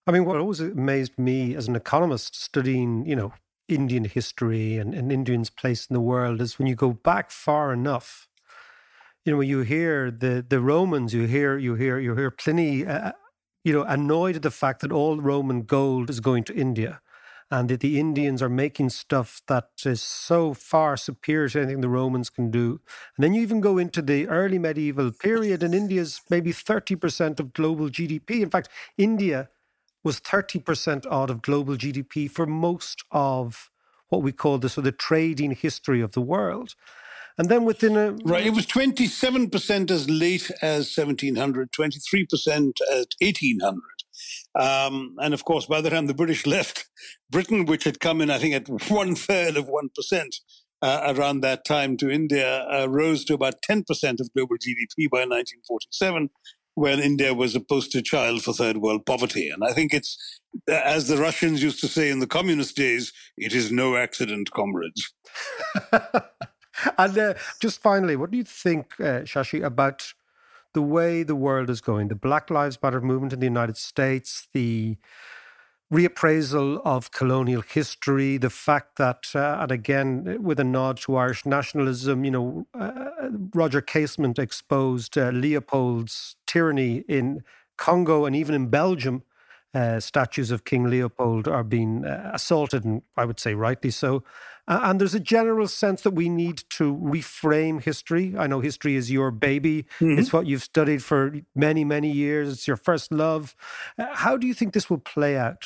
I mean, what always amazed me as an economist studying, you know, Indian history and, and Indians' place in the world is when you go back far enough. You know, when you hear the the Romans, you hear you hear you hear Pliny, uh, you know, annoyed at the fact that all Roman gold is going to India and that the Indians are making stuff that is so far superior to anything the Romans can do. And then you even go into the early medieval period, and India's maybe 30% of global GDP. In fact, India was 30% out of global GDP for most of what we call the sort of trading history of the world. And then within a. Right, it was 27% as late as 1700, 23% at 1800. Um, and of course, by the time the British <laughs> left Britain, which had come in, I think, at <laughs> one third of 1%. Uh, around that time to India uh, rose to about 10% of global GDP by 1947, when India was a poster child for third world poverty. And I think it's, as the Russians used to say in the communist days, it is no accident, comrades. <laughs> and uh, just finally, what do you think, uh, Shashi, about the way the world is going, the Black Lives Matter movement in the United States, the reappraisal of colonial history, the fact that, uh, and again, with a nod to Irish nationalism, you know, uh, Roger Casement exposed uh, Leopold's tyranny in Congo and even in Belgium uh, statues of King Leopold are being uh, assaulted, and I would say rightly so. Uh, and there's a general sense that we need to reframe history. I know history is your baby, mm-hmm. it's what you've studied for many, many years, it's your first love. Uh, how do you think this will play out?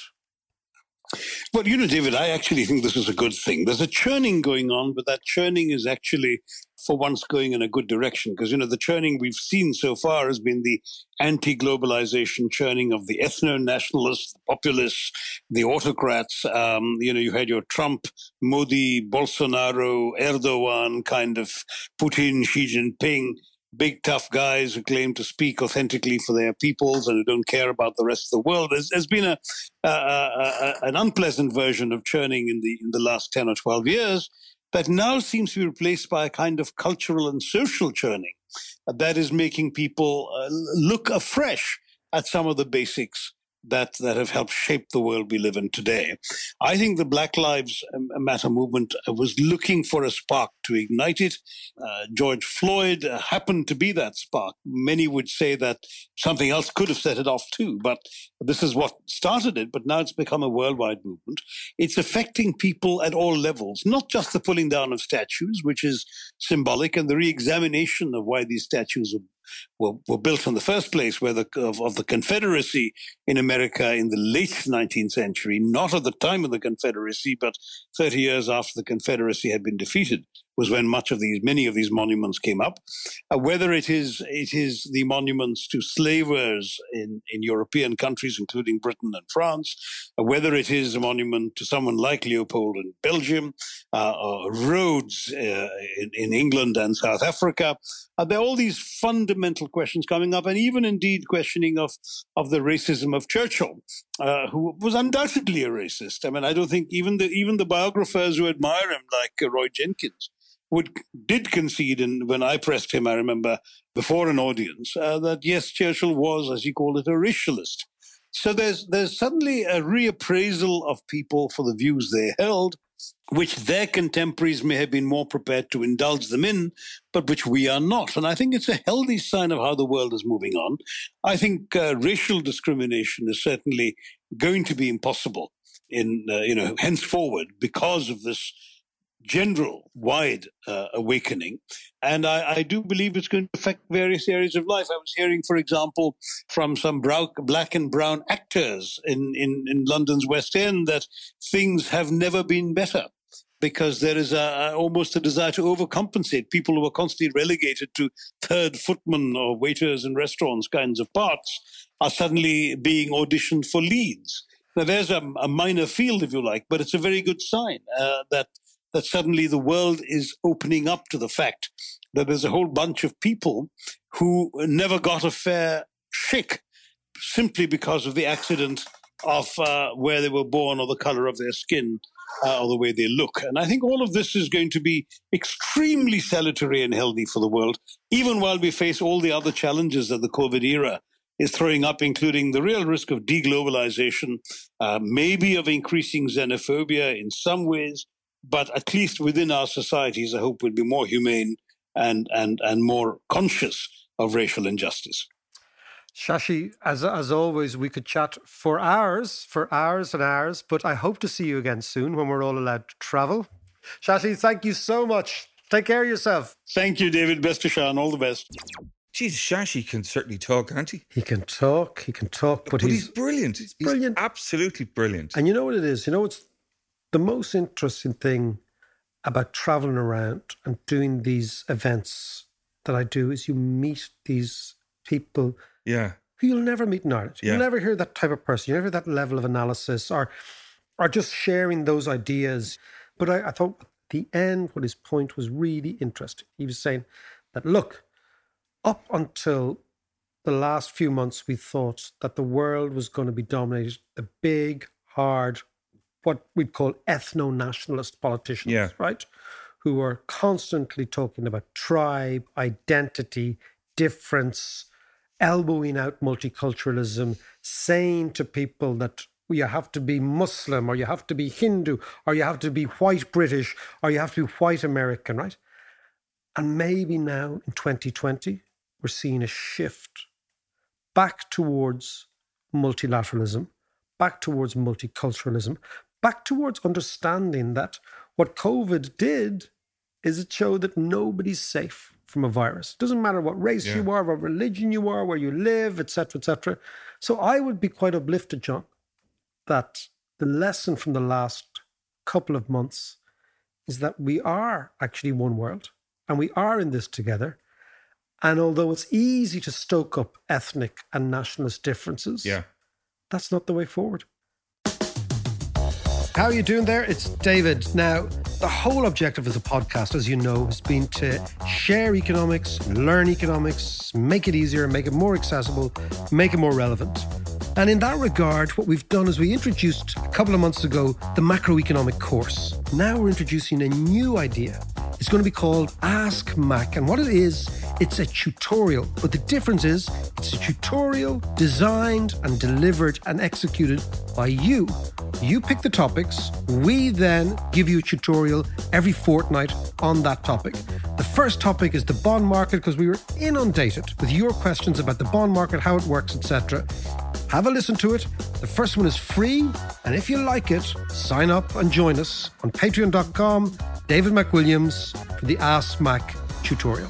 Well, you know, David, I actually think this is a good thing. There's a churning going on, but that churning is actually, for once, going in a good direction. Because, you know, the churning we've seen so far has been the anti globalization churning of the ethno nationalists, the populists, the autocrats. Um, you know, you had your Trump, Modi, Bolsonaro, Erdogan kind of Putin, Xi Jinping big tough guys who claim to speak authentically for their peoples and who don't care about the rest of the world. There's, there's been a, a, a, an unpleasant version of churning in the in the last ten or twelve years that now seems to be replaced by a kind of cultural and social churning that is making people uh, look afresh at some of the basics that that have helped shape the world we live in today. I think the Black Lives Matter movement was looking for a spark to ignite it. Uh, George Floyd happened to be that spark. Many would say that something else could have set it off too, but this is what started it. But now it's become a worldwide movement. It's affecting people at all levels, not just the pulling down of statues, which is symbolic, and the re-examination of why these statues are were, were built in the first place where the, of, of the Confederacy in America in the late 19th century, not at the time of the Confederacy, but 30 years after the Confederacy had been defeated was when much of these, many of these monuments came up. Uh, whether it is it is the monuments to slavers in, in European countries, including Britain and France, uh, whether it is a monument to someone like Leopold in Belgium, uh, or Rhodes uh, in, in, England and South Africa, uh, there are all these fundamental questions coming up, and even indeed questioning of of the racism of Churchill, uh, who was undoubtedly a racist. I mean, I don't think even the even the biographers who admire him, like Roy Jenkins, would did concede, and when I pressed him, I remember before an audience uh, that yes, Churchill was, as he called it, a racialist. So there's there's suddenly a reappraisal of people for the views they held, which their contemporaries may have been more prepared to indulge them in, but which we are not. And I think it's a healthy sign of how the world is moving on. I think uh, racial discrimination is certainly going to be impossible in uh, you know henceforward because of this general, wide uh, awakening. And I, I, do believe it's going to affect various areas of life. I was hearing, for example, from some black and brown actors in, in, in London's West End that things have never been better. because there is a, almost a desire to overcompensate people who are constantly relegated to third footmen or waiters in restaurants kinds of parts are suddenly being auditioned for leads. Now, there's a, a minor field, if you like, but it's a very good sign uh, that that suddenly the world is opening up to the fact that there's a whole bunch of people who never got a fair shake simply because of the accident of uh, where they were born or the color of their skin uh, or the way they look. And I think all of this is going to be extremely salutary and healthy for the world, even while we face all the other challenges that the COVID era is throwing up, including the real risk of deglobalization, uh, maybe of increasing xenophobia in some ways, but at least within our societies, I hope we'll be more humane and, and, and more conscious of racial injustice. Shashi, as as always, we could chat for hours, for hours and hours, but I hope to see you again soon when we're all allowed to travel. Shashi, thank you so much. Take care of yourself. Thank you, David. Best to Sean. All the best. Geez, Shashi can certainly talk, can't he? He can talk, he can talk, but, But he's, he's brilliant. He's brilliant. absolutely brilliant. And you know what it is? You know what's the most interesting thing about traveling around and doing these events that I do is you meet these people Yeah. who you'll never meet in Ireland. Yeah. You'll never hear that type of person. You never hear that level of analysis or or just sharing those ideas. But I, I thought at the end, what his point was really interesting. He was saying that look, up until the last few months, we thought that the world was going to be dominated the big, hard, what we'd call ethno nationalist politicians, Yeah. right? Who are constantly talking about tribe, identity, difference, elbowing out multiculturalism, saying to people that you have to be Muslim or you have to be Hindu or you have to be white British or you have to be white American, right? And maybe now in 2020, we're seeing a shift back towards multilateralism, back towards multiculturalism, back towards understanding that what COVID did is it showed that nobody's safe from a virus. It doesn't matter what race Yeah. you are, what religion you are, where you live, etc., etc. So I would be quite uplifted, John, that the lesson from the last couple of months is that we are actually one world and we are in this together. And although it's easy to stoke up ethnic and nationalist differences, Yeah. that's not the way forward. How are you doing there? It's David. Now, the whole objective of the podcast, as you know, has been to share economics, learn economics, make it easier, make it more accessible, make it more relevant. And in that regard, what we've done is we introduced a couple of months ago the macroeconomic course. Now we're introducing a new idea. It's going to be called Ask Mac. And what it is, it's a tutorial. But the difference is, it's a tutorial designed and delivered and executed by you. You pick the topics. We then give you a tutorial every fortnight on that topic. The first topic is the bond market because we were inundated with your questions about the bond market, how it works, etc. Have a listen to it. The first one is free, and if you like it, sign up and join us on patreon.com, David McWilliams, for the Ask Mac tutorial.